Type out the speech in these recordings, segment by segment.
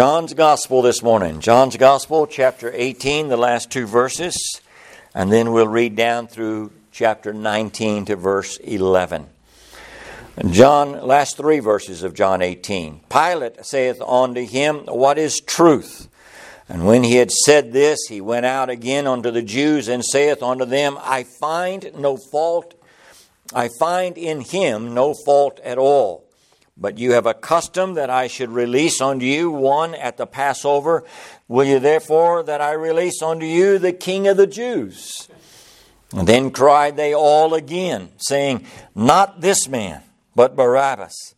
John's Gospel this morning. John's Gospel, chapter 18, the last two verses, and then we'll read down through chapter 19 to verse 11. John, last three verses of John 18. Pilate saith unto him, What is truth? And when he had said this, he went out again unto the Jews and saith unto them, I find no fault, I find in him no fault at all. But you have a custom that I should release unto you one at the Passover. Will you therefore that I release unto you the King of the Jews? And then cried they all again, saying, Not this man, but Barabbas.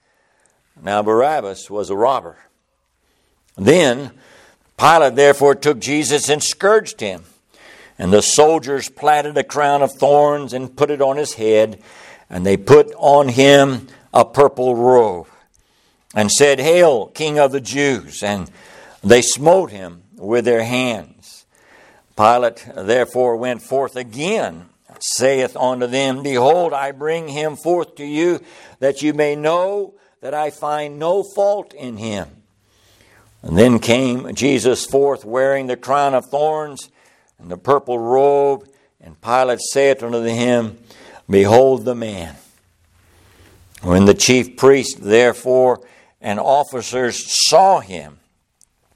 Now Barabbas was a robber. Then Pilate therefore took Jesus and scourged him. And the soldiers platted a crown of thorns and put it on his head, and they put on him a purple robe and said, Hail, King of the Jews! And they smote him with their hands. Pilate therefore went forth again, saith unto them, Behold, I bring him forth to you, that you may know that I find no fault in him. And then came Jesus forth wearing the crown of thorns and the purple robe, and Pilate saith unto him, Behold the man. When the chief priest therefore and officers saw him,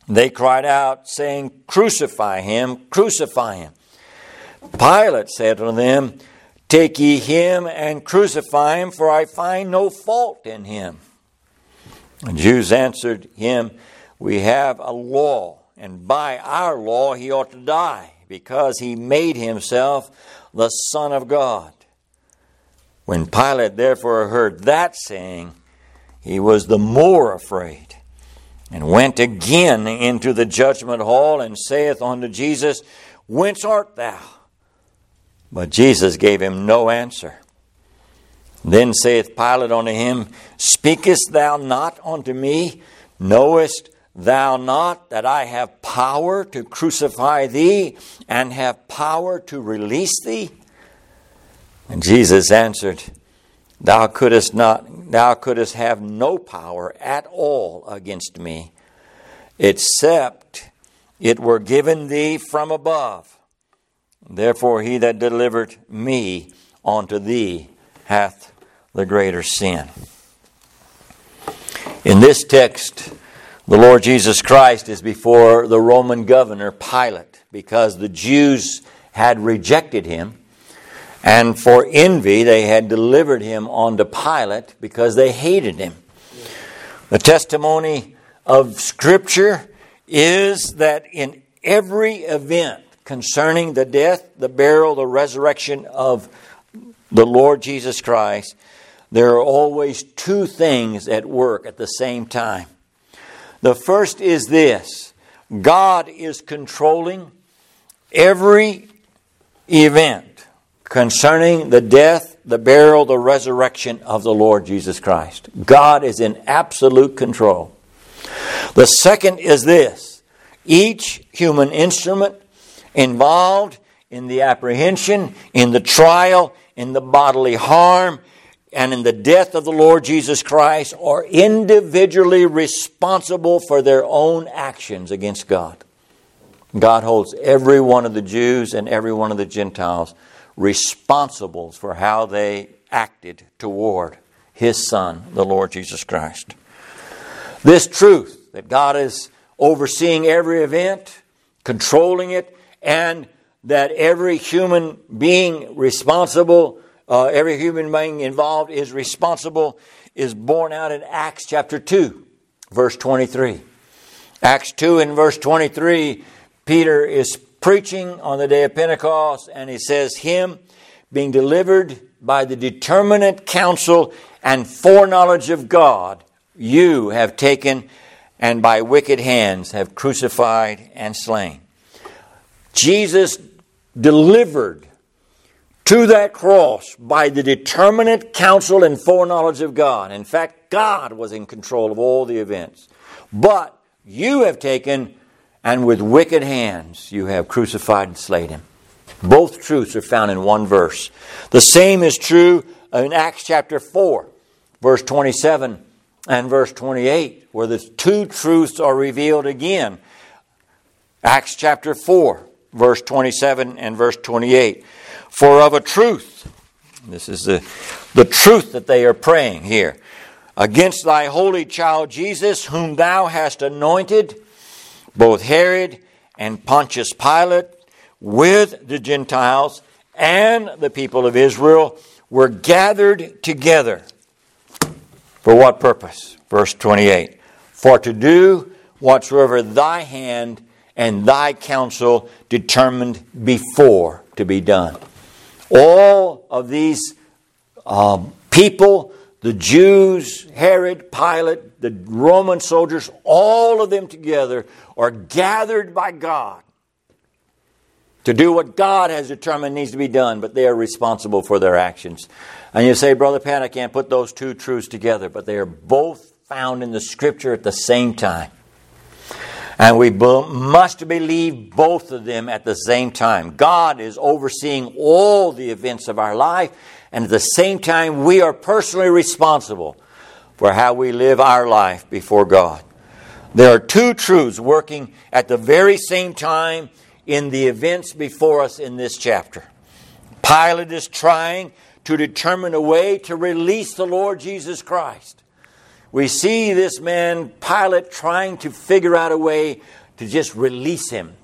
they cried out, saying, Crucify him, crucify him. Pilate said to them, Take ye him and crucify him, for I find no fault in him. The Jews answered him, We have a law, and by our law he ought to die, because he made himself the Son of God. When Pilate therefore heard that saying, he was the more afraid, and went again into the judgment hall, and saith unto Jesus, Whence art thou? But Jesus gave him no answer. Then saith Pilate unto him, Speakest thou not unto me? Knowest thou not that I have power to crucify thee, and have power to release thee? And Jesus answered, Thou couldst not thou couldst have no power at all against me, except it were given thee from above. Therefore he that delivered me unto thee hath the greater sin. In this text, the Lord Jesus Christ is before the Roman governor Pilate because the Jews had rejected him and for envy, they had delivered him onto Pilate because they hated him. The testimony of Scripture is that in every event concerning the death, the burial, the resurrection of the Lord Jesus Christ, there are always two things at work at the same time. The first is this God is controlling every event concerning the death, the burial, the resurrection of the Lord Jesus Christ. God is in absolute control. The second is this each human instrument involved in the apprehension, in the trial, in the bodily harm, and in the death of the Lord Jesus Christ are individually responsible for their own actions against God. God holds every one of the Jews and every one of the Gentiles responsible for how they acted toward His Son, the Lord Jesus Christ. This truth that God is overseeing every event, controlling it, and that every human being responsible, uh, every human being involved is responsible, is borne out in Acts chapter 2, verse 23. Acts 2 and verse 23, Peter is preaching on the day of Pentecost, and he says, Him being delivered by the determinate counsel and foreknowledge of God, you have taken and by wicked hands have crucified and slain. Jesus delivered to that cross by the determinate counsel and foreknowledge of God. In fact, God was in control of all the events. But you have taken and with wicked hands you have crucified and slain him. Both truths are found in one verse. The same is true in Acts chapter 4, verse 27 and verse 28, where the two truths are revealed again. Acts chapter 4, verse 27 and verse 28. For of a truth, this is the, the truth that they are praying here, against thy holy child Jesus, whom thou hast anointed, both Herod and Pontius Pilate, with the Gentiles and the people of Israel, were gathered together. For what purpose? Verse 28 For to do whatsoever thy hand and thy counsel determined before to be done. All of these um, people, the Jews, Herod, Pilate, the Roman soldiers, all of them together are gathered by God to do what God has determined needs to be done, but they are responsible for their actions. And you say, Brother Pat, I can't put those two truths together, but they are both found in the Scripture at the same time. And we must believe both of them at the same time. God is overseeing all the events of our life, and at the same time, we are personally responsible for how we live our life before God. There are two truths working at the very same time in the events before us in this chapter. Pilate is trying to determine a way to release the Lord Jesus Christ. We see this man, Pilate, trying to figure out a way to just release him.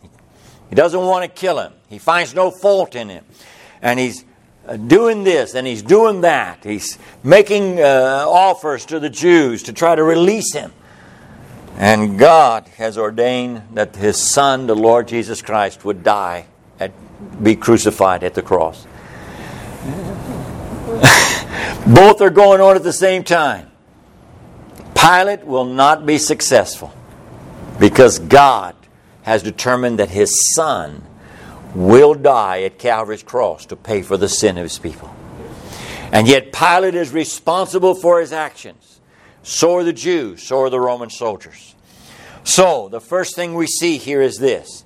He doesn't want to kill him, he finds no fault in him. And he's doing this and he's doing that. He's making uh, offers to the Jews to try to release him. And God has ordained that His Son, the Lord Jesus Christ, would die, and be crucified at the cross. Both are going on at the same time. Pilate will not be successful because God has determined that His Son will die at Calvary's cross to pay for the sin of His people. And yet Pilate is responsible for his actions. So are the Jews, so are the Roman soldiers. So, the first thing we see here is this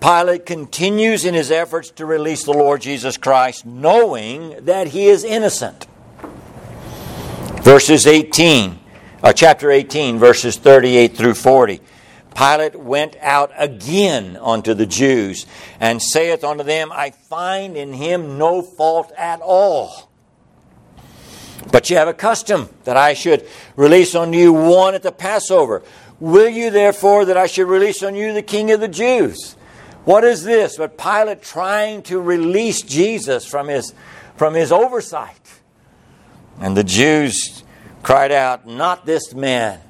Pilate continues in his efforts to release the Lord Jesus Christ, knowing that he is innocent. Verses 18, uh, chapter 18, verses 38 through 40. Pilate went out again unto the Jews, and saith unto them, I find in him no fault at all. But ye have a custom that I should release unto you one at the Passover. Will you therefore that I should release on you the King of the Jews? What is this but Pilate trying to release Jesus from his, from his oversight? And the Jews cried out, Not this man,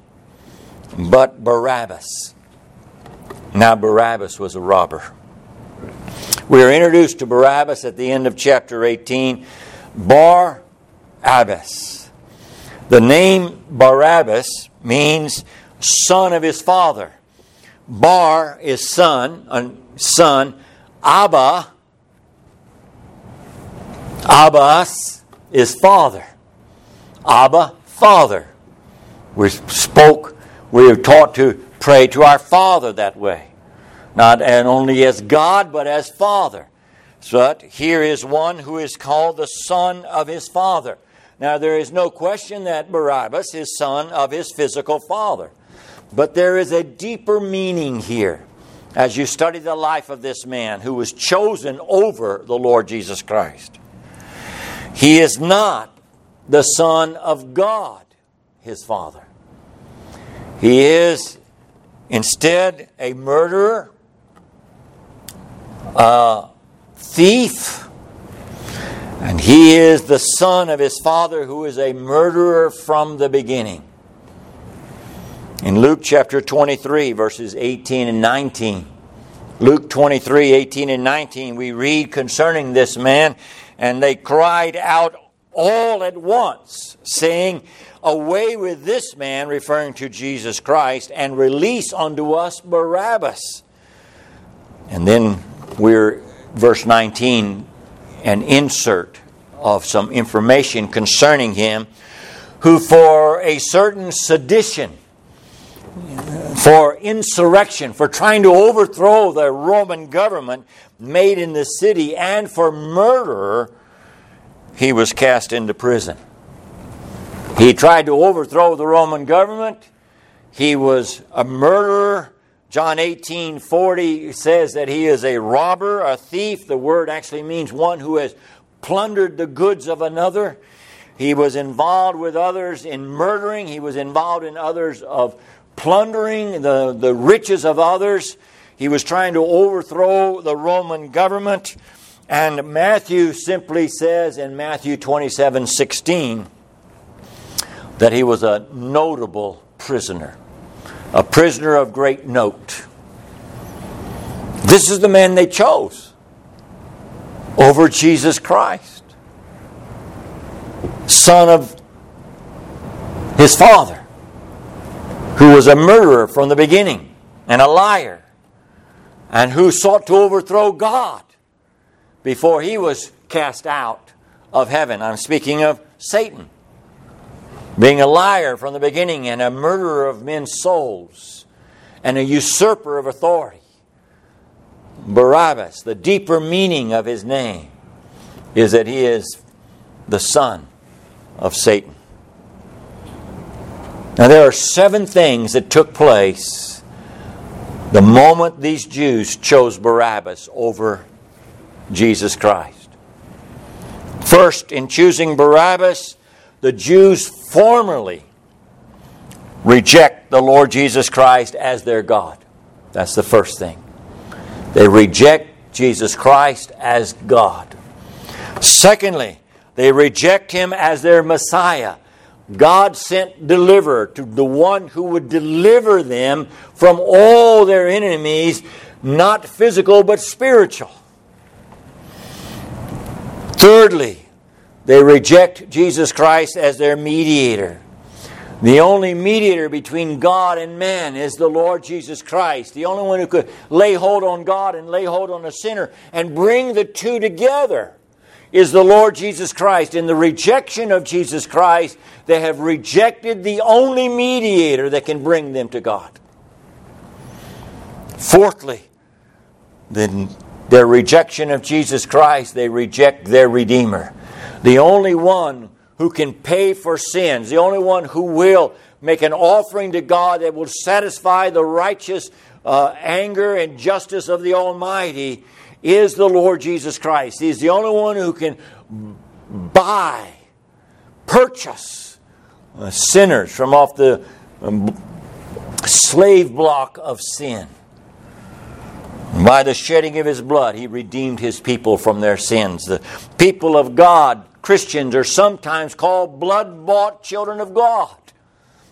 but Barabbas. Now, Barabbas was a robber. We are introduced to Barabbas at the end of chapter 18. Bar Abbas. The name Barabbas means son of his father. Bar is son, son. Abba, Abbas is father. Abba, father. We spoke, we are taught to pray to our Father that way. Not and only as God, but as Father. But here is one who is called the son of his father. Now, there is no question that Barabbas is son of his physical father. But there is a deeper meaning here as you study the life of this man who was chosen over the Lord Jesus Christ. He is not the Son of God, his Father. He is instead a murderer, a thief, and he is the son of his father who is a murderer from the beginning. In Luke chapter 23, verses 18 and 19, Luke 23, 18 and 19, we read concerning this man, and they cried out all at once, saying, Away with this man, referring to Jesus Christ, and release unto us Barabbas. And then we're, verse 19, an insert of some information concerning him, who for a certain sedition, for insurrection, for trying to overthrow the Roman government made in the city, and for murder, he was cast into prison. He tried to overthrow the Roman government. He was a murderer. John 18 40 says that he is a robber, a thief. The word actually means one who has plundered the goods of another. He was involved with others in murdering. He was involved in others of plundering the, the riches of others. He was trying to overthrow the Roman government. And Matthew simply says in Matthew 27 16 that he was a notable prisoner, a prisoner of great note. This is the man they chose over Jesus Christ, son of his father, who was a murderer from the beginning and a liar, and who sought to overthrow God before he was cast out of heaven. I'm speaking of Satan being a liar from the beginning and a murderer of men's souls and a usurper of authority. Barabbas, the deeper meaning of his name is that he is the son of Satan. Now, there are seven things that took place the moment these Jews chose Barabbas over Jesus Christ. First, in choosing Barabbas, the Jews formally reject the Lord Jesus Christ as their God. That's the first thing. They reject Jesus Christ as God. Secondly, they reject him as their Messiah. God sent deliverer to the one who would deliver them from all their enemies, not physical but spiritual. Thirdly, they reject Jesus Christ as their mediator. The only mediator between God and man is the Lord Jesus Christ. The only one who could lay hold on God and lay hold on a sinner and bring the two together is the Lord Jesus Christ. In the rejection of Jesus Christ, they have rejected the only mediator that can bring them to God. Fourthly, then their rejection of Jesus Christ, they reject their Redeemer the only one who can pay for sins, the only one who will make an offering to God that will satisfy the righteous uh, anger and justice of the Almighty, is the Lord Jesus Christ. He's the only one who can buy, purchase uh, sinners from off the um, slave block of sin. By the shedding of his blood, he redeemed his people from their sins. The people of God Christians are sometimes called blood bought children of God.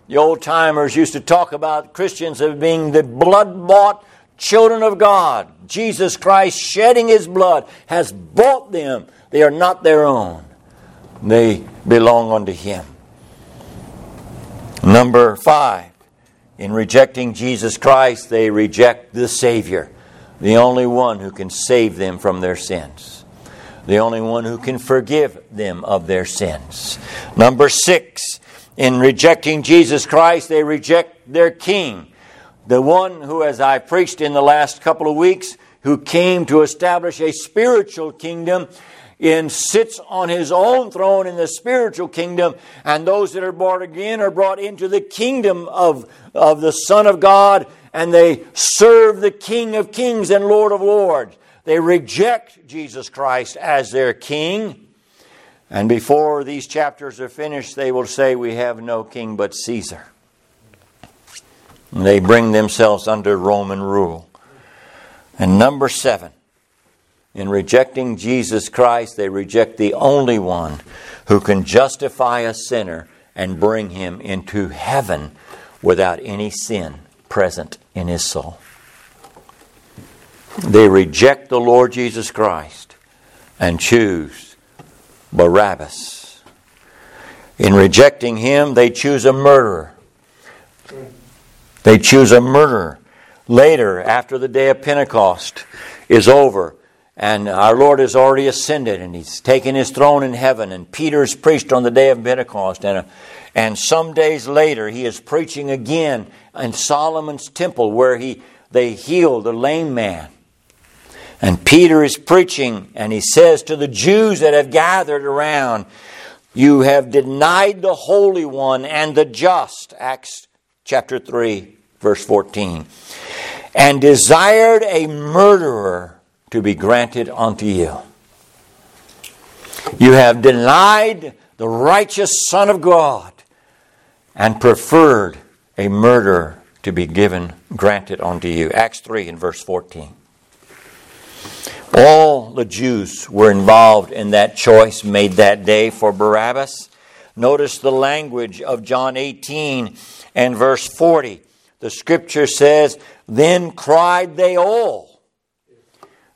The old timers used to talk about Christians as being the blood bought children of God. Jesus Christ shedding his blood has bought them. They are not their own, they belong unto him. Number five, in rejecting Jesus Christ, they reject the Savior, the only one who can save them from their sins the only one who can forgive them of their sins. Number six, in rejecting Jesus Christ, they reject their king. The one who, as I preached in the last couple of weeks, who came to establish a spiritual kingdom and sits on his own throne in the spiritual kingdom, and those that are born again are brought into the kingdom of, of the Son of God, and they serve the King of kings and Lord of lords. They reject Jesus Christ as their king. And before these chapters are finished, they will say, We have no king but Caesar. And they bring themselves under Roman rule. And number seven, in rejecting Jesus Christ, they reject the only one who can justify a sinner and bring him into heaven without any sin present in his soul. They reject the Lord Jesus Christ and choose Barabbas. In rejecting him, they choose a murderer. They choose a murderer. Later, after the day of Pentecost is over, and our Lord has already ascended, and He's taken His throne in heaven, and Peter's preached on the day of Pentecost, and, and some days later, He is preaching again in Solomon's temple, where he, they healed a lame man. And Peter is preaching, and he says to the Jews that have gathered around, you have denied the Holy One and the just. Acts chapter 3, verse 14. And desired a murderer to be granted unto you. You have denied the righteous Son of God and preferred a murder to be given, granted unto you. Acts 3 and verse 14. All the Jews were involved in that choice made that day for Barabbas. Notice the language of John 18 and verse 40. The scripture says, Then cried they all.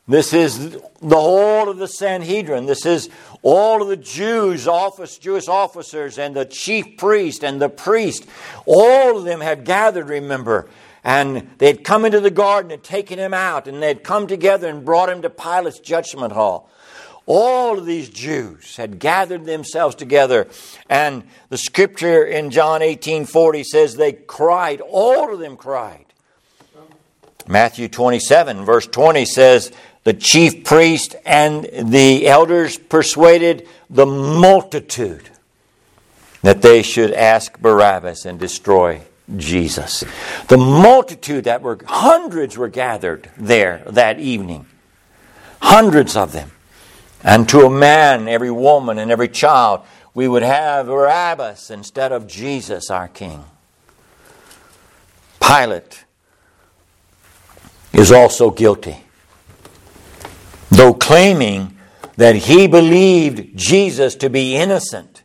This is the whole of the Sanhedrin. This is all of the Jews, office, Jewish officers, and the chief priest and the priest. All of them had gathered, remember, and they had come into the garden and taken him out, and they had come together and brought him to Pilate's judgment hall. All of these Jews had gathered themselves together, and the scripture in John 18 40 says they cried, all of them cried. Matthew 27, verse 20 says, The chief priest and the elders persuaded the multitude that they should ask Barabbas and destroy Jesus. The multitude that were, hundreds were gathered there that evening. Hundreds of them. And to a man, every woman, and every child, we would have Barabbas instead of Jesus, our King. Pilate is also guilty. Though claiming that he believed Jesus to be innocent,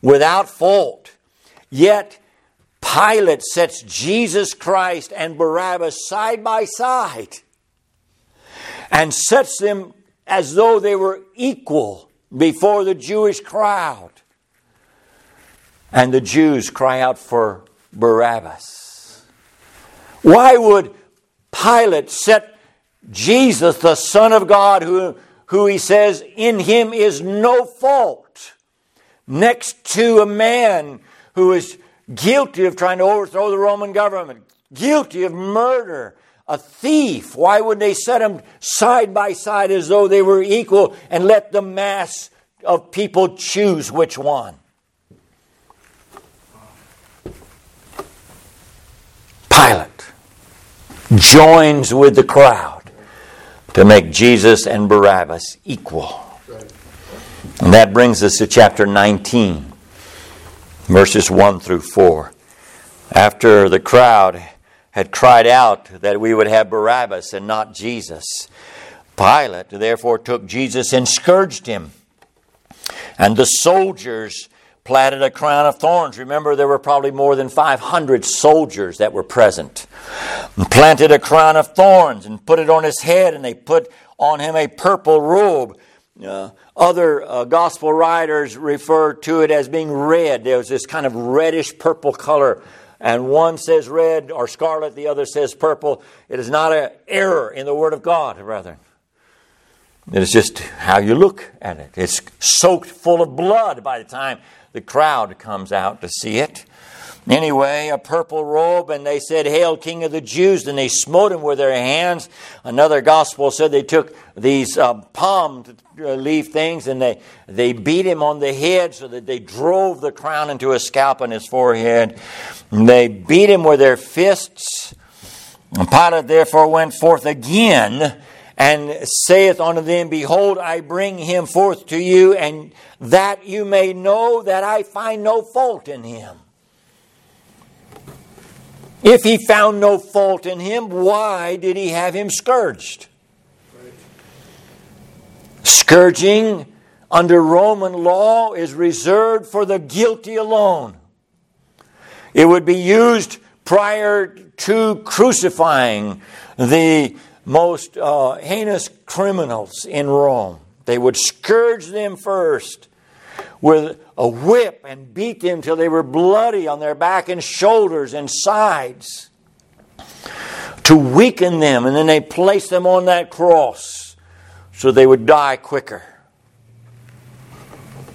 without fault, yet Pilate sets Jesus Christ and Barabbas side by side and sets them as though they were equal before the Jewish crowd. And the Jews cry out for Barabbas. Why would Pilate set Jesus, the Son of God, who, who he says in him is no fault, next to a man who is guilty of trying to overthrow the Roman government, guilty of murder, a thief. Why would they set them side by side as though they were equal and let the mass of people choose which one? Pilate joins with the crowd to make Jesus and Barabbas equal. And that brings us to chapter 19 verses 1 through 4. After the crowd had cried out that we would have Barabbas and not Jesus, Pilate therefore took Jesus and scourged him. And the soldiers platted a crown of thorns. Remember, there were probably more than 500 soldiers that were present. Planted a crown of thorns and put it on his head, and they put on him a purple robe. Uh, other uh, gospel writers refer to it as being red. There was this kind of reddish purple color. And one says red or scarlet, the other says purple. It is not an error in the Word of God, rather. It is just how you look at it. It's soaked full of blood by the time the crowd comes out to see it. Anyway, a purple robe, and they said, Hail, King of the Jews. And they smote him with their hands. Another gospel said they took these uh, palm leaf things and they, they beat him on the head so that they drove the crown into a scalp on his forehead. And they beat him with their fists. And Pilate therefore went forth again and saith unto them, Behold, I bring him forth to you, and that you may know that I find no fault in him. If he found no fault in him, why did he have him scourged? Scourging under Roman law is reserved for the guilty alone. It would be used prior to crucifying the most uh, heinous criminals in Rome. They would scourge them first with a whip and beat them till they were bloody on their back and shoulders and sides to weaken them, and then they placed them on that cross so they would die quicker.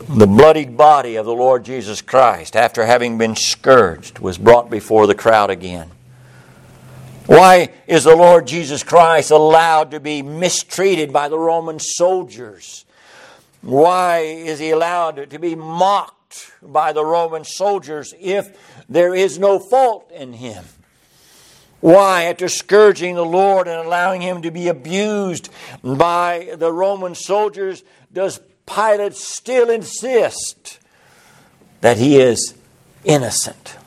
The bloodied body of the Lord Jesus Christ, after having been scourged, was brought before the crowd again. Why is the Lord Jesus Christ allowed to be mistreated by the Roman soldiers? Why is he allowed to be mocked by the Roman soldiers if there is no fault in him? Why, after scourging the Lord and allowing him to be abused by the Roman soldiers, does Pilate still insist that he is innocent?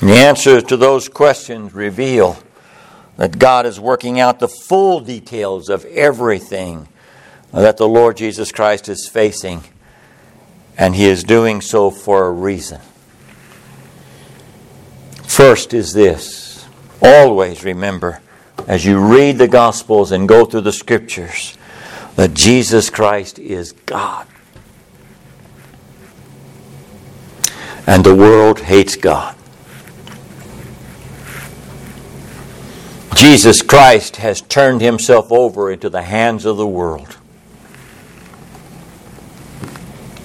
The answers to those questions reveal that God is working out the full details of everything that the Lord Jesus Christ is facing, and he is doing so for a reason. First is this always remember, as you read the Gospels and go through the Scriptures, that Jesus Christ is God. And the world hates God. Jesus Christ has turned himself over into the hands of the world.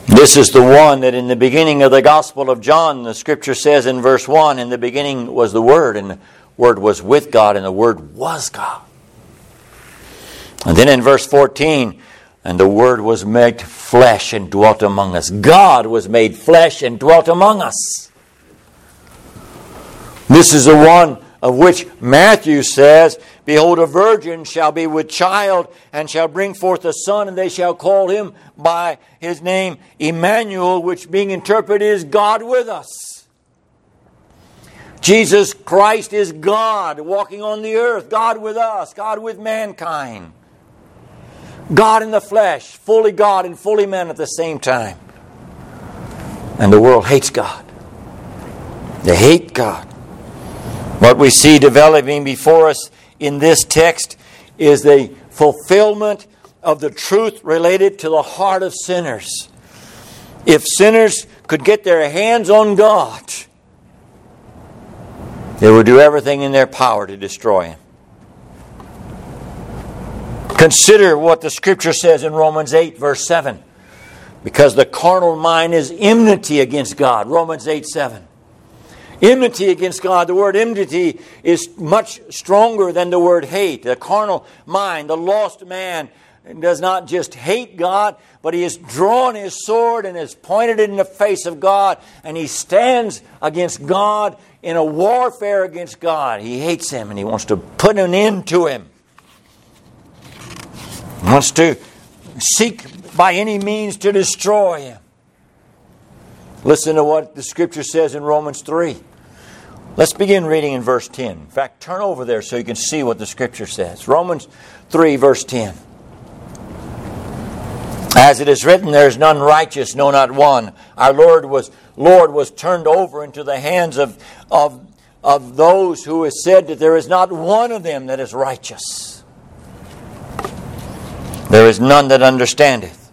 This is the one that in the beginning of the Gospel of John, the scripture says in verse 1 In the beginning was the Word, and the Word was with God, and the Word was God. And then in verse 14, and the Word was made flesh and dwelt among us. God was made flesh and dwelt among us. This is the one of which Matthew says, Behold, a virgin shall be with child and shall bring forth a son, and they shall call him by his name Emmanuel, which being interpreted is God with us. Jesus Christ is God walking on the earth, God with us, God with mankind. God in the flesh, fully God and fully man at the same time. And the world hates God. They hate God. What we see developing before us in this text is the fulfillment of the truth related to the heart of sinners. If sinners could get their hands on God, they would do everything in their power to destroy Him. Consider what the Scripture says in Romans 8, verse 7. Because the carnal mind is enmity against God. Romans 8, 7. Enmity against God. The word enmity is much stronger than the word hate. The carnal mind, the lost man, does not just hate God, but he has drawn his sword and has pointed it in the face of God, and he stands against God in a warfare against God. He hates him and he wants to put an end to him. He wants to seek by any means to destroy him. Listen to what the scripture says in Romans 3. Let's begin reading in verse 10. In fact, turn over there so you can see what the scripture says. Romans 3, verse 10. As it is written, there is none righteous, no, not one. Our Lord was, Lord was turned over into the hands of, of, of those who has said that there is not one of them that is righteous. There is none that understandeth.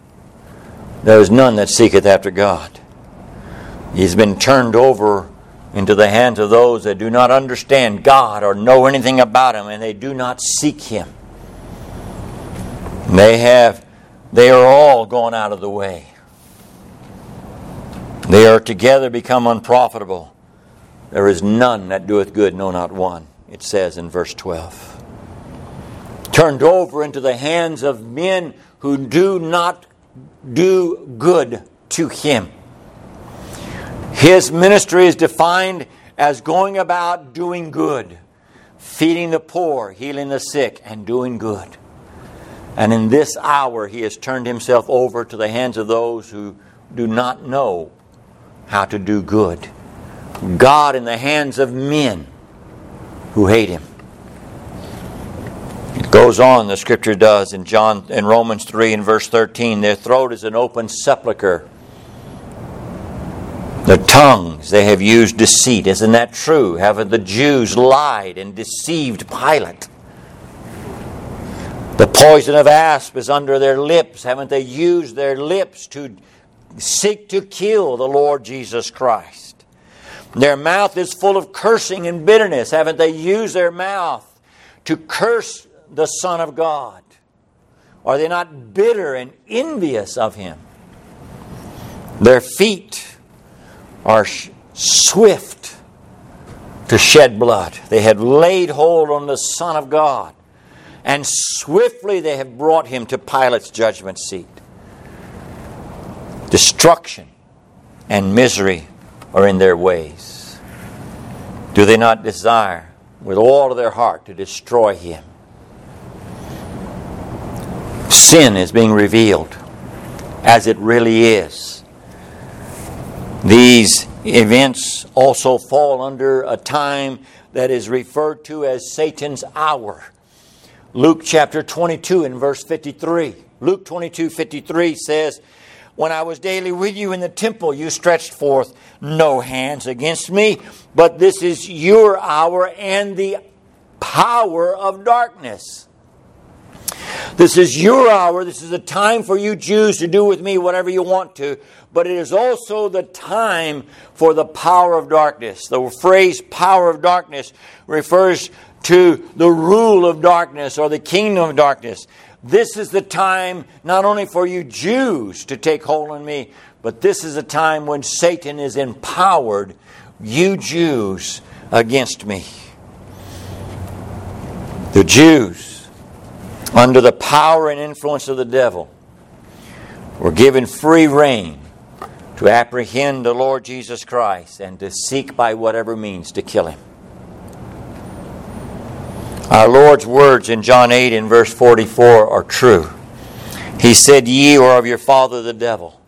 There is none that seeketh after God. He's been turned over into the hands of those that do not understand God or know anything about Him and they do not seek Him. They have, they are all gone out of the way. They are together become unprofitable. There is none that doeth good, no, not one, it says in verse 12. Turned over into the hands of men who do not do good to Him. His ministry is defined as going about doing good, feeding the poor, healing the sick, and doing good. And in this hour, he has turned himself over to the hands of those who do not know how to do good. God in the hands of men who hate him. It goes on, the scripture does in John in Romans 3 and verse 13, their throat is an open sepulchre the tongues, they have used deceit. Isn't that true? Haven't the Jews lied and deceived Pilate? The poison of asp is under their lips. Haven't they used their lips to seek to kill the Lord Jesus Christ? Their mouth is full of cursing and bitterness. Haven't they used their mouth to curse the Son of God? Are they not bitter and envious of Him? Their feet are swift to shed blood. They had laid hold on the Son of God. and swiftly they have brought him to Pilate's judgment seat. Destruction and misery are in their ways. Do they not desire with all of their heart to destroy him? Sin is being revealed as it really is. These events also fall under a time that is referred to as Satan's hour. Luke chapter 22 and verse 53. Luke 22 53 says, When I was daily with you in the temple, you stretched forth no hands against me, but this is your hour and the power of darkness. This is your hour. This is a time for you Jews to do with me whatever you want to. But it is also the time for the power of darkness. The phrase power of darkness refers to the rule of darkness or the kingdom of darkness. This is the time not only for you Jews to take hold on me, but this is a time when Satan is empowered, you Jews, against me. The Jews under the power and influence of the devil, were given free rein to apprehend the Lord Jesus Christ and to seek by whatever means to kill him. Our Lord's words in John 8 and verse 44 are true. He said, Ye are of your father the devil,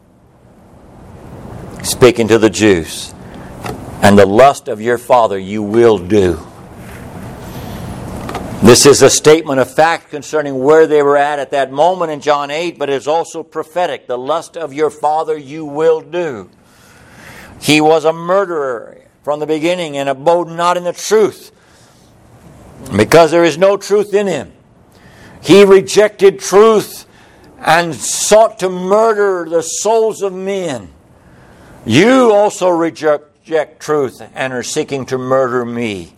speaking to the Jews, and the lust of your father you will do. This is a statement of fact concerning where they were at at that moment in John 8, but it is also prophetic. The lust of your father you will do. He was a murderer from the beginning and abode not in the truth because there is no truth in him. He rejected truth and sought to murder the souls of men. You also reject truth and are seeking to murder me.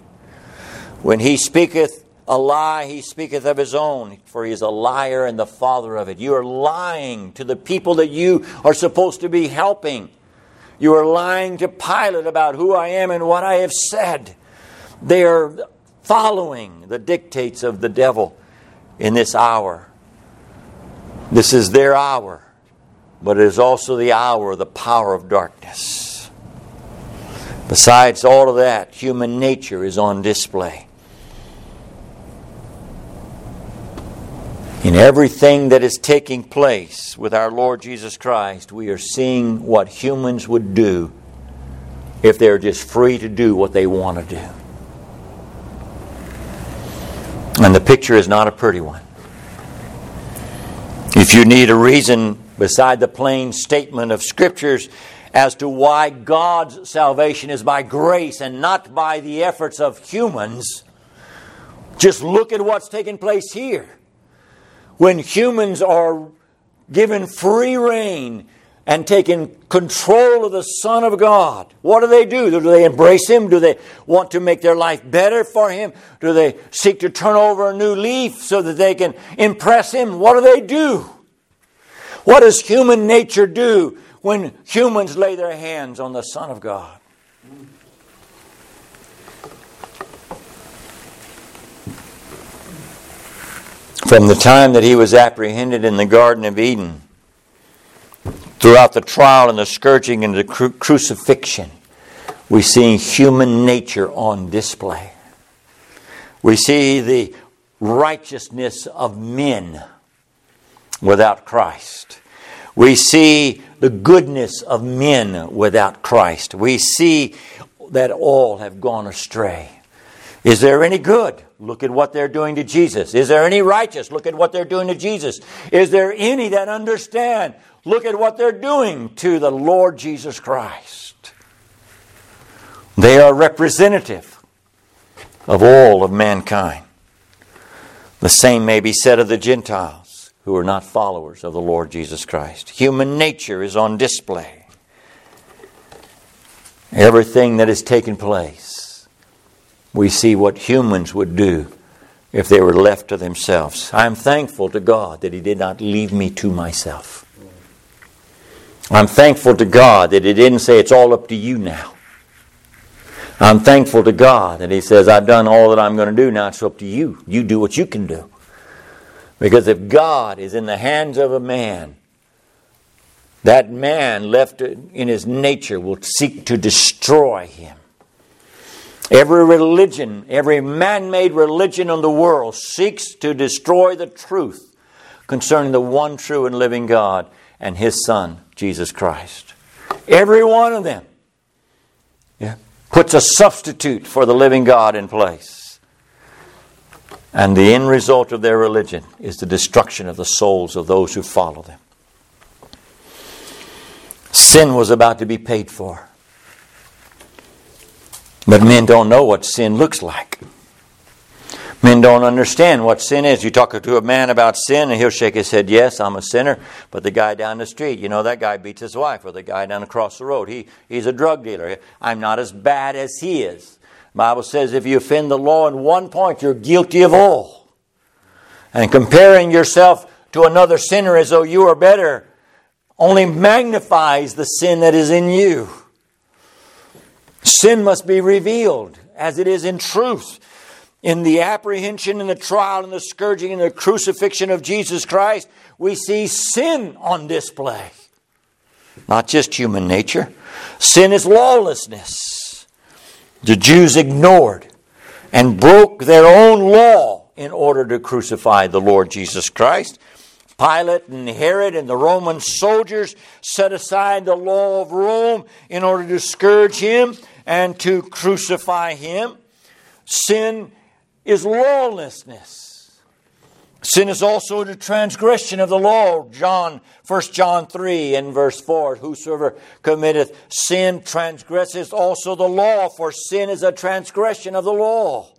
When he speaketh a lie he speaketh of his own, for he is a liar and the father of it. You are lying to the people that you are supposed to be helping. You are lying to Pilate about who I am and what I have said. They are following the dictates of the devil in this hour. This is their hour, but it is also the hour of the power of darkness. Besides all of that, human nature is on display. In everything that is taking place with our Lord Jesus Christ, we are seeing what humans would do if they're just free to do what they want to do. And the picture is not a pretty one. If you need a reason beside the plain statement of Scriptures as to why God's salvation is by grace and not by the efforts of humans, just look at what's taking place here when humans are given free rein and taken control of the Son of God, what do they do? Do they embrace Him? Do they want to make their life better for Him? Do they seek to turn over a new leaf so that they can impress Him? What do they do? What does human nature do when humans lay their hands on the Son of God? From the time that he was apprehended in the Garden of Eden, throughout the trial and the scourging and the cru- crucifixion, we see human nature on display. We see the righteousness of men without Christ. We see the goodness of men without Christ. We see that all have gone astray. Is there any good? Look at what they're doing to Jesus. Is there any righteous? Look at what they're doing to Jesus. Is there any that understand? Look at what they're doing to the Lord Jesus Christ. They are representative of all of mankind. The same may be said of the Gentiles who are not followers of the Lord Jesus Christ. Human nature is on display. Everything that has taken place we see what humans would do if they were left to themselves. I'm thankful to God that He did not leave me to myself. I'm thankful to God that He didn't say it's all up to you now. I'm thankful to God that He says, I've done all that I'm going to do, now it's up to you. You do what you can do. Because if God is in the hands of a man, that man left in his nature will seek to destroy him. Every religion, every man made religion in the world seeks to destroy the truth concerning the one true and living God and His Son, Jesus Christ. Every one of them yeah, puts a substitute for the living God in place. And the end result of their religion is the destruction of the souls of those who follow them. Sin was about to be paid for. But men don't know what sin looks like. Men don't understand what sin is. You talk to a man about sin, and he'll shake his head, Yes, I'm a sinner. But the guy down the street, you know, that guy beats his wife, or the guy down across the road, he, he's a drug dealer. I'm not as bad as he is. Bible says if you offend the law in one point, you're guilty of all. And comparing yourself to another sinner as though you are better only magnifies the sin that is in you. Sin must be revealed as it is in truth. In the apprehension and the trial and the scourging and the crucifixion of Jesus Christ, we see sin on display. Not just human nature. Sin is lawlessness. The Jews ignored and broke their own law in order to crucify the Lord Jesus Christ. Pilate and Herod and the Roman soldiers set aside the law of Rome in order to scourge him and to crucify him. Sin is lawlessness. Sin is also the transgression of the law. John, 1 John 3 and verse 4. Whosoever committeth sin transgresseth also the law, for sin is a transgression of the law.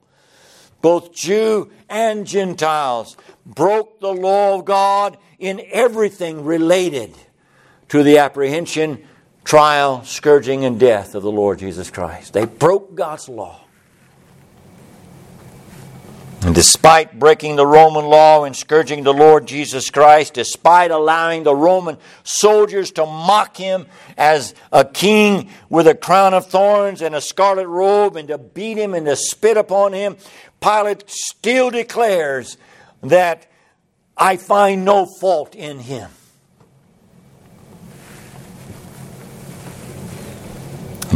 Both Jew and Gentiles broke the law of God in everything related to the apprehension trial, scourging, and death of the Lord Jesus Christ. They broke God's law. And despite breaking the Roman law and scourging the Lord Jesus Christ, despite allowing the Roman soldiers to mock him as a king with a crown of thorns and a scarlet robe and to beat him and to spit upon him, Pilate still declares that I find no fault in him.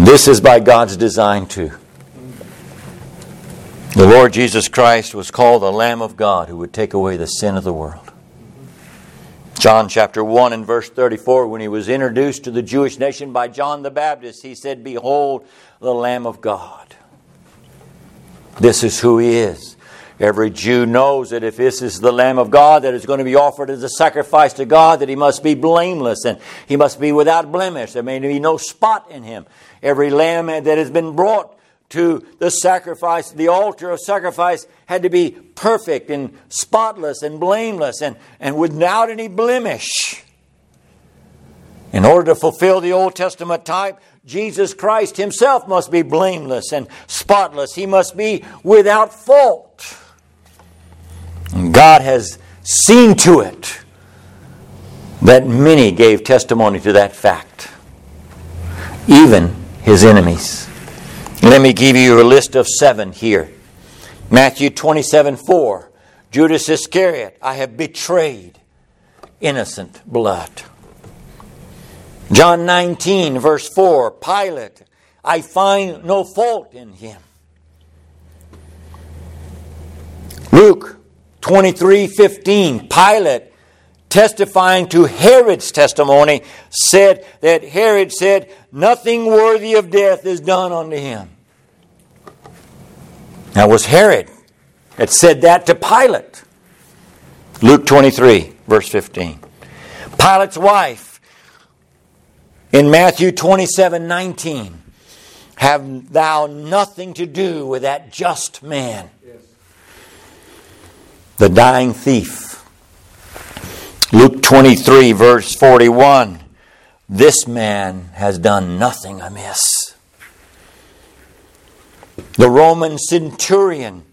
This is by God's design, too. The Lord Jesus Christ was called the Lamb of God who would take away the sin of the world. John chapter 1 and verse 34, when he was introduced to the Jewish nation by John the Baptist, he said, Behold the Lamb of God. This is who he is. Every Jew knows that if this is the Lamb of God that is going to be offered as a sacrifice to God, that he must be blameless and he must be without blemish. There may be no spot in him. Every lamb that has been brought to the sacrifice, the altar of sacrifice, had to be perfect and spotless and blameless and, and without any blemish. In order to fulfill the Old Testament type, Jesus Christ himself must be blameless and spotless. He must be without fault. And God has seen to it that many gave testimony to that fact, even his enemies. Let me give you a list of seven here. Matthew 27 4. Judas Iscariot, I have betrayed innocent blood. John 19, verse 4. Pilate, I find no fault in him. Luke 23 15. Pilate, testifying to Herod's testimony, said that Herod said, Nothing worthy of death is done unto him. Now, was Herod that said that to Pilate? Luke 23, verse 15. Pilate's wife in Matthew 27 19. Have thou nothing to do with that just man? Yes. The dying thief Luke 23, verse 41 This man has done nothing amiss. The Roman centurion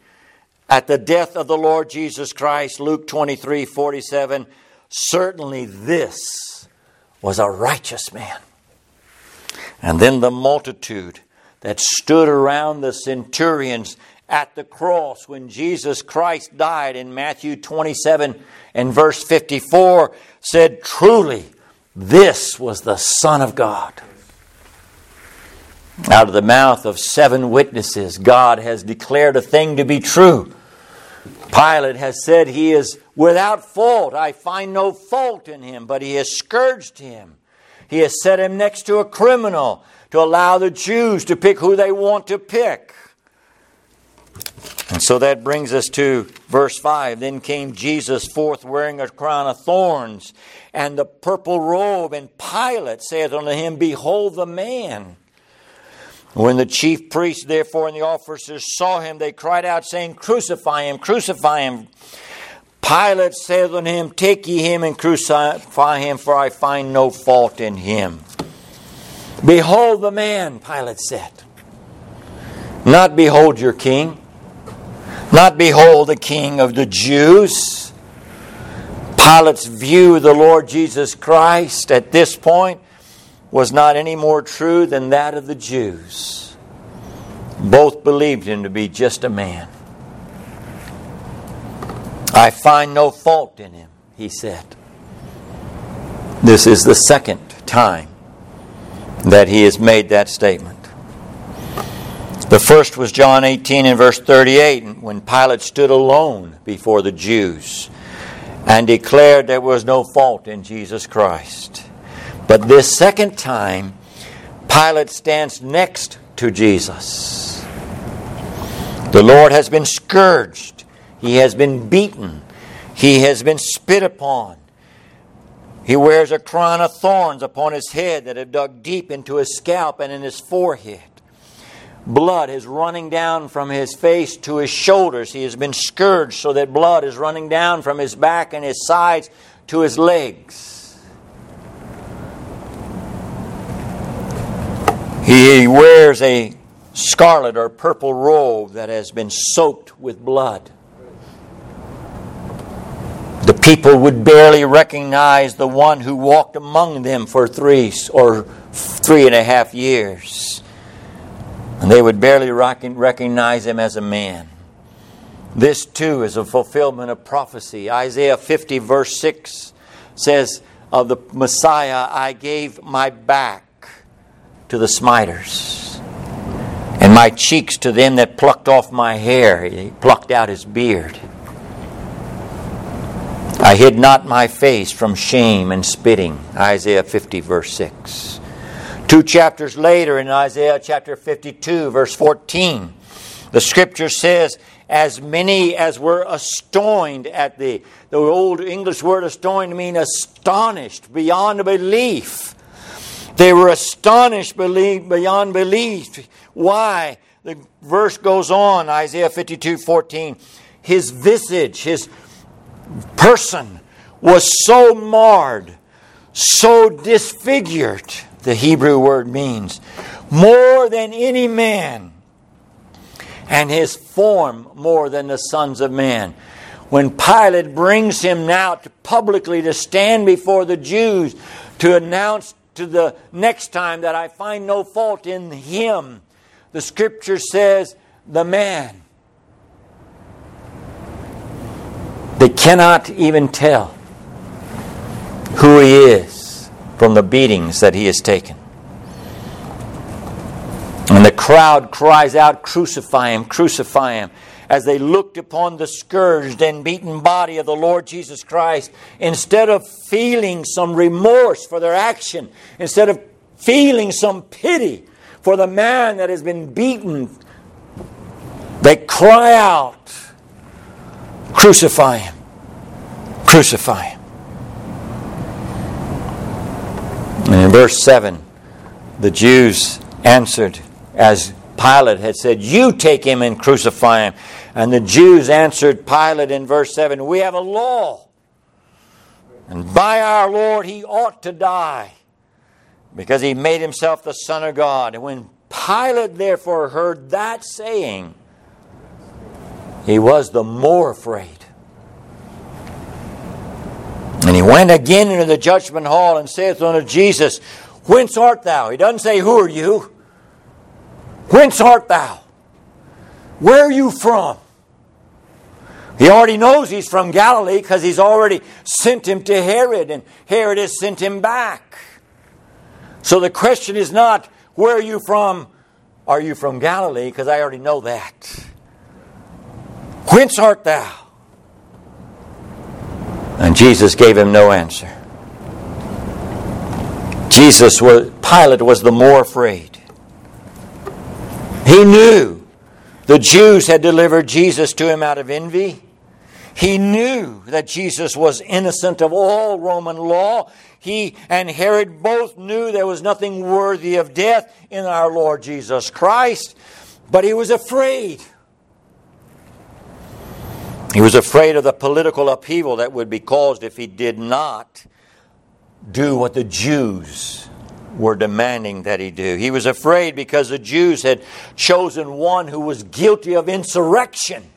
at the death of the Lord Jesus Christ, Luke 23, 47, certainly this was a righteous man. And then the multitude that stood around the centurions at the cross when Jesus Christ died in Matthew 27 and verse 54 said, Truly, this was the Son of God. Out of the mouth of seven witnesses, God has declared a thing to be true. Pilate has said he is without fault. I find no fault in him, but he has scourged him. He has set him next to a criminal to allow the Jews to pick who they want to pick. And so that brings us to verse 5. Then came Jesus forth wearing a crown of thorns and the purple robe, and Pilate saith unto him, Behold the man. When the chief priests, therefore, and the officers saw him, they cried out, saying, Crucify him, crucify him. Pilate saith unto him, Take ye him and crucify him, for I find no fault in him. Behold the man, Pilate said. Not behold your king. Not behold the king of the Jews. Pilate's view of the Lord Jesus Christ at this point was not any more true than that of the Jews. Both believed him to be just a man. I find no fault in him, he said. This is the second time that he has made that statement. The first was John 18 and verse 38, when Pilate stood alone before the Jews and declared there was no fault in Jesus Christ. But this second time, Pilate stands next to Jesus. The Lord has been scourged, he has been beaten, he has been spit upon. He wears a crown of thorns upon his head that have dug deep into his scalp and in his forehead. Blood is running down from his face to his shoulders. He has been scourged so that blood is running down from his back and his sides to his legs. He wears a scarlet or purple robe that has been soaked with blood. The people would barely recognize the one who walked among them for three or three and a half years and they would barely recognize him as a man. This too is a fulfillment of prophecy. Isaiah 50, verse 6 says, Of the Messiah I gave my back to the smiters, and my cheeks to them that plucked off my hair. He plucked out his beard. I hid not my face from shame and spitting. Isaiah 50, verse 6. Two chapters later, in Isaiah chapter 52, verse 14, the scripture says, As many as were astonished at the, the old English word astonished mean astonished beyond belief. They were astonished beyond belief. Why? The verse goes on, Isaiah 52 14. His visage, his person was so marred, so disfigured the Hebrew word means, more than any man, and his form more than the sons of man. When Pilate brings him now to publicly to stand before the Jews to announce to the next time that I find no fault in him, the scripture says, the man. They cannot even tell who he is from the beatings that he has taken. And the crowd cries out, Crucify him, crucify him, as they looked upon the scourged and beaten body of the Lord Jesus Christ. Instead of feeling some remorse for their action, instead of feeling some pity for the man that has been beaten, they cry out, Crucify him, crucify him. And in verse 7, the Jews answered, as Pilate had said, You take him and crucify him. And the Jews answered Pilate in verse 7, We have a law, and by our Lord he ought to die, because he made himself the Son of God. And when Pilate therefore heard that saying, he was the more afraid. And he went again into the judgment hall and saith unto Jesus, Whence art thou? He doesn't say, Who are you? Whence art thou? Where are you from? He already knows he's from Galilee because he's already sent him to Herod, and Herod has sent him back. So the question is not, Where are you from? Are you from Galilee? Because I already know that. Whence art thou? And Jesus gave him no answer. Jesus was, Pilate was the more afraid. He knew the Jews had delivered Jesus to him out of envy. He knew that Jesus was innocent of all Roman law. He and Herod both knew there was nothing worthy of death in our Lord Jesus Christ, but he was afraid. He was afraid of the political upheaval that would be caused if he did not do what the Jews were demanding that he do. He was afraid because the Jews had chosen one who was guilty of insurrection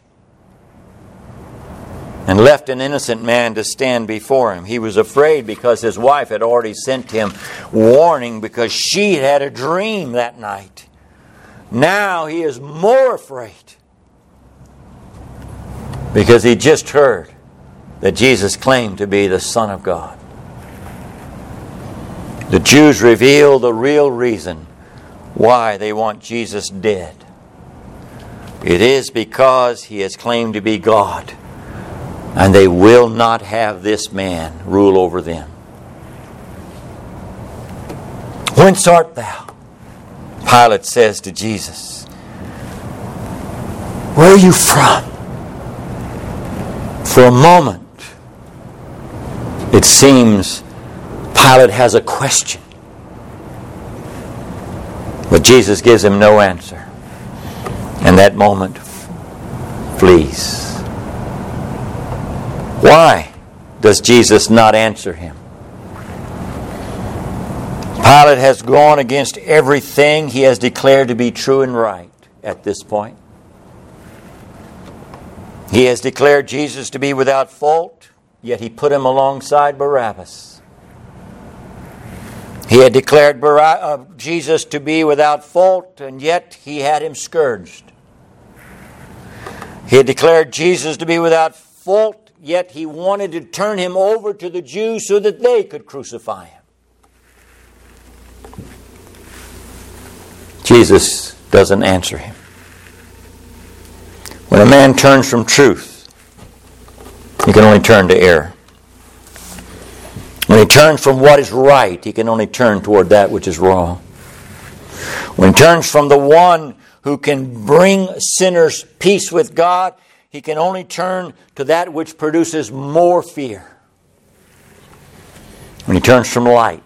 and left an innocent man to stand before him. He was afraid because his wife had already sent him warning because she had had a dream that night. Now he is more afraid because he just heard that Jesus claimed to be the Son of God. The Jews reveal the real reason why they want Jesus dead. It is because he has claimed to be God, and they will not have this man rule over them. Whence art thou? Pilate says to Jesus, Where are you from? For a moment, it seems Pilate has a question. But Jesus gives him no answer. And that moment flees. Why does Jesus not answer him? Pilate has gone against everything he has declared to be true and right at this point. He has declared Jesus to be without fault, yet he put him alongside Barabbas. He had declared uh, Jesus to be without fault, and yet he had him scourged. He had declared Jesus to be without fault, yet he wanted to turn him over to the Jews so that they could crucify him. Jesus doesn't answer him. When a man turns from truth, he can only turn to error. When he turns from what is right, he can only turn toward that which is wrong. When he turns from the one who can bring sinners peace with God, he can only turn to that which produces more fear. When he turns from light,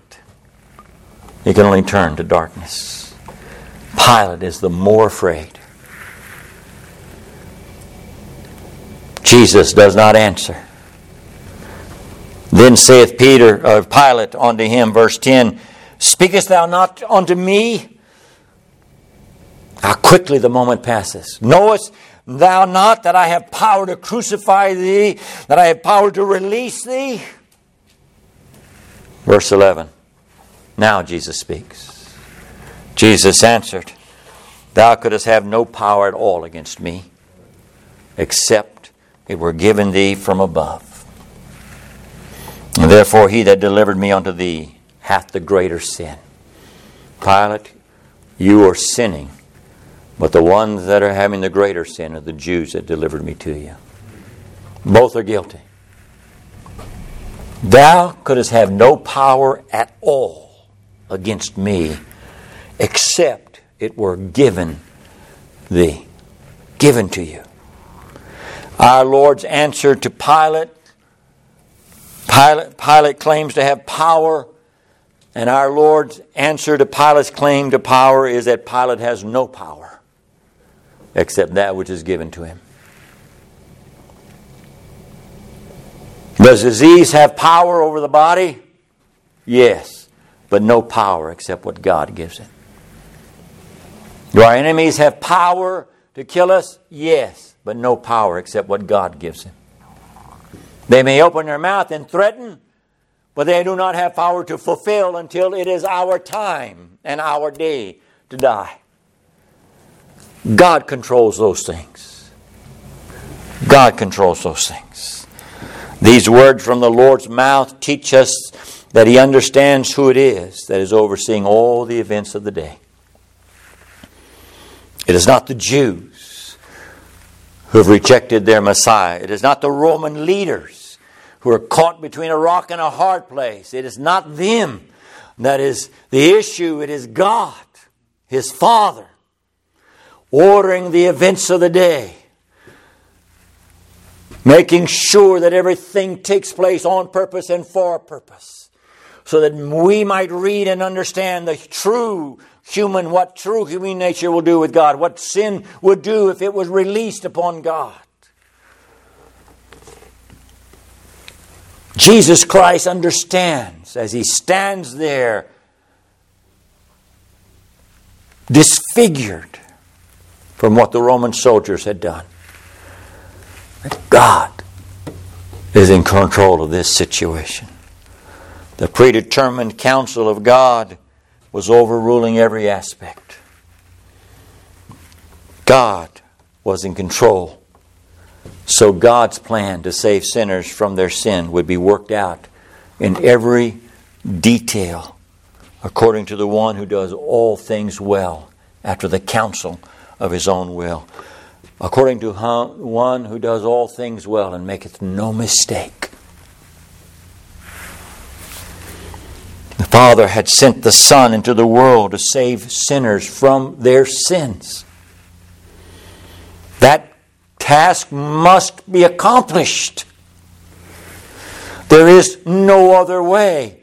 he can only turn to darkness. Pilate is the more afraid. Jesus does not answer. Then saith Peter, or Pilate unto him, verse 10, Speakest thou not unto me? How quickly the moment passes. Knowest thou not that I have power to crucify thee, that I have power to release thee? Verse 11. Now Jesus speaks. Jesus answered, Thou couldst have no power at all against me, except it were given thee from above. And therefore, he that delivered me unto thee hath the greater sin. Pilate, you are sinning, but the ones that are having the greater sin are the Jews that delivered me to you. Both are guilty. Thou couldst have no power at all against me except it were given thee, given to you. Our Lord's answer to Pilate Pilate, Pilate claims to have power, and our Lord's answer to Pilate's claim to power is that Pilate has no power except that which is given to him. Does disease have power over the body? Yes, but no power except what God gives it. Do our enemies have power to kill us? Yes, but no power except what God gives them. They may open their mouth and threaten, but they do not have power to fulfill until it is our time and our day to die. God controls those things. God controls those things. These words from the Lord's mouth teach us that He understands who it is that is overseeing all the events of the day. It is not the Jews who have rejected their Messiah. It is not the Roman leaders who are caught between a rock and a hard place. It is not them that is the issue. It is God, His Father, ordering the events of the day, making sure that everything takes place on purpose and for a purpose, so that we might read and understand the true human, what true human nature will do with God, what sin would do if it was released upon God. Jesus Christ understands as he stands there disfigured from what the Roman soldiers had done. That God is in control of this situation. The predetermined counsel of God was overruling every aspect. God was in control. So God's plan to save sinners from their sin would be worked out in every detail according to the one who does all things well after the counsel of his own will. According to one who does all things well and maketh no mistake. The Father had sent the Son into the world to save sinners from their sins. That task must be accomplished. There is no other way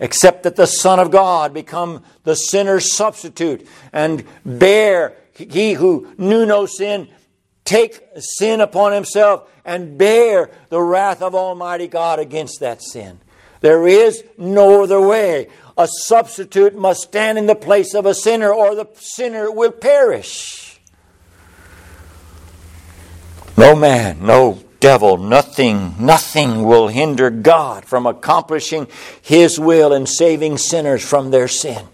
except that the Son of God become the sinner's substitute and bear, he who knew no sin, take sin upon himself and bear the wrath of Almighty God against that sin. There is no other way. A substitute must stand in the place of a sinner, or the sinner will perish. No man, no devil, nothing, nothing will hinder God from accomplishing His will and saving sinners from their sin.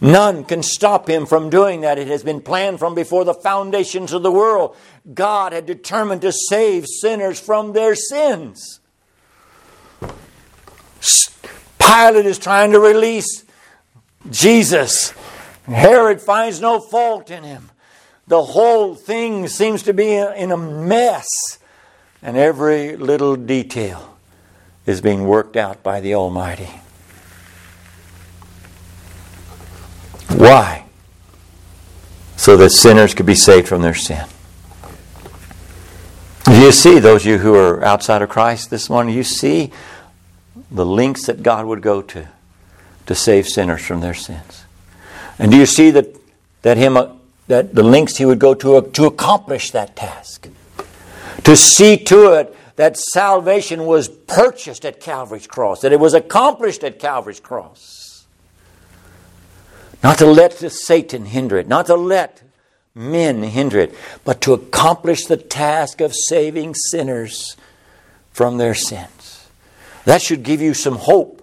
None can stop him from doing that. It has been planned from before the foundations of the world. God had determined to save sinners from their sins. Pilate is trying to release Jesus. Herod finds no fault in him. The whole thing seems to be in a mess, and every little detail is being worked out by the Almighty. Why? So that sinners could be saved from their sin. Do you see, those of you who are outside of Christ this morning, you see the lengths that God would go to to save sinners from their sins. And do you see that that him uh, that the lengths he would go to uh, to accomplish that task? To see to it that salvation was purchased at Calvary's cross, that it was accomplished at Calvary's cross. Not to let Satan hinder it, not to let men hinder it, but to accomplish the task of saving sinners from their sins. That should give you some hope.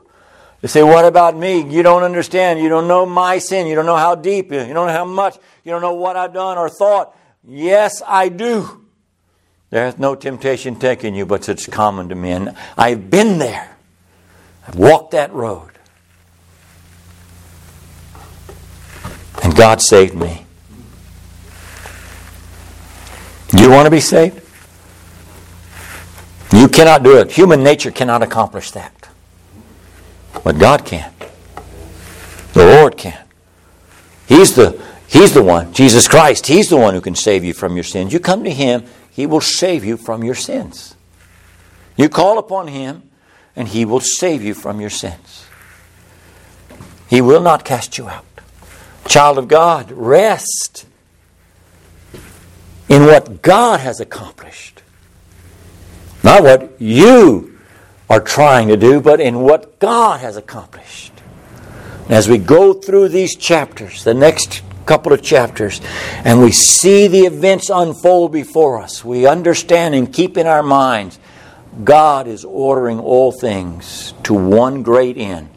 You say, What about me? You don't understand. You don't know my sin. You don't know how deep. You don't know how much. You don't know what I've done or thought. Yes, I do. There's no temptation taking you, but it's common to men. I've been there. I've walked that road. And God saved me. Do you want to be saved? You cannot do it. Human nature cannot accomplish that. But God can. The Lord can. He's the, he's the one, Jesus Christ, He's the one who can save you from your sins. You come to Him, He will save you from your sins. You call upon Him, and He will save you from your sins. He will not cast you out. Child of God, rest in what God has accomplished. Not what you are trying to do, but in what God has accomplished. As we go through these chapters, the next couple of chapters, and we see the events unfold before us, we understand and keep in our minds God is ordering all things to one great end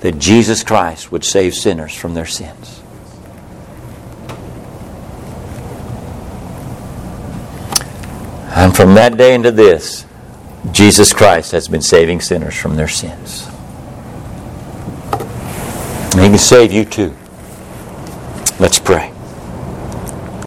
that Jesus Christ would save sinners from their sins. And from that day into this, Jesus Christ has been saving sinners from their sins. And He can save you too. Let's pray.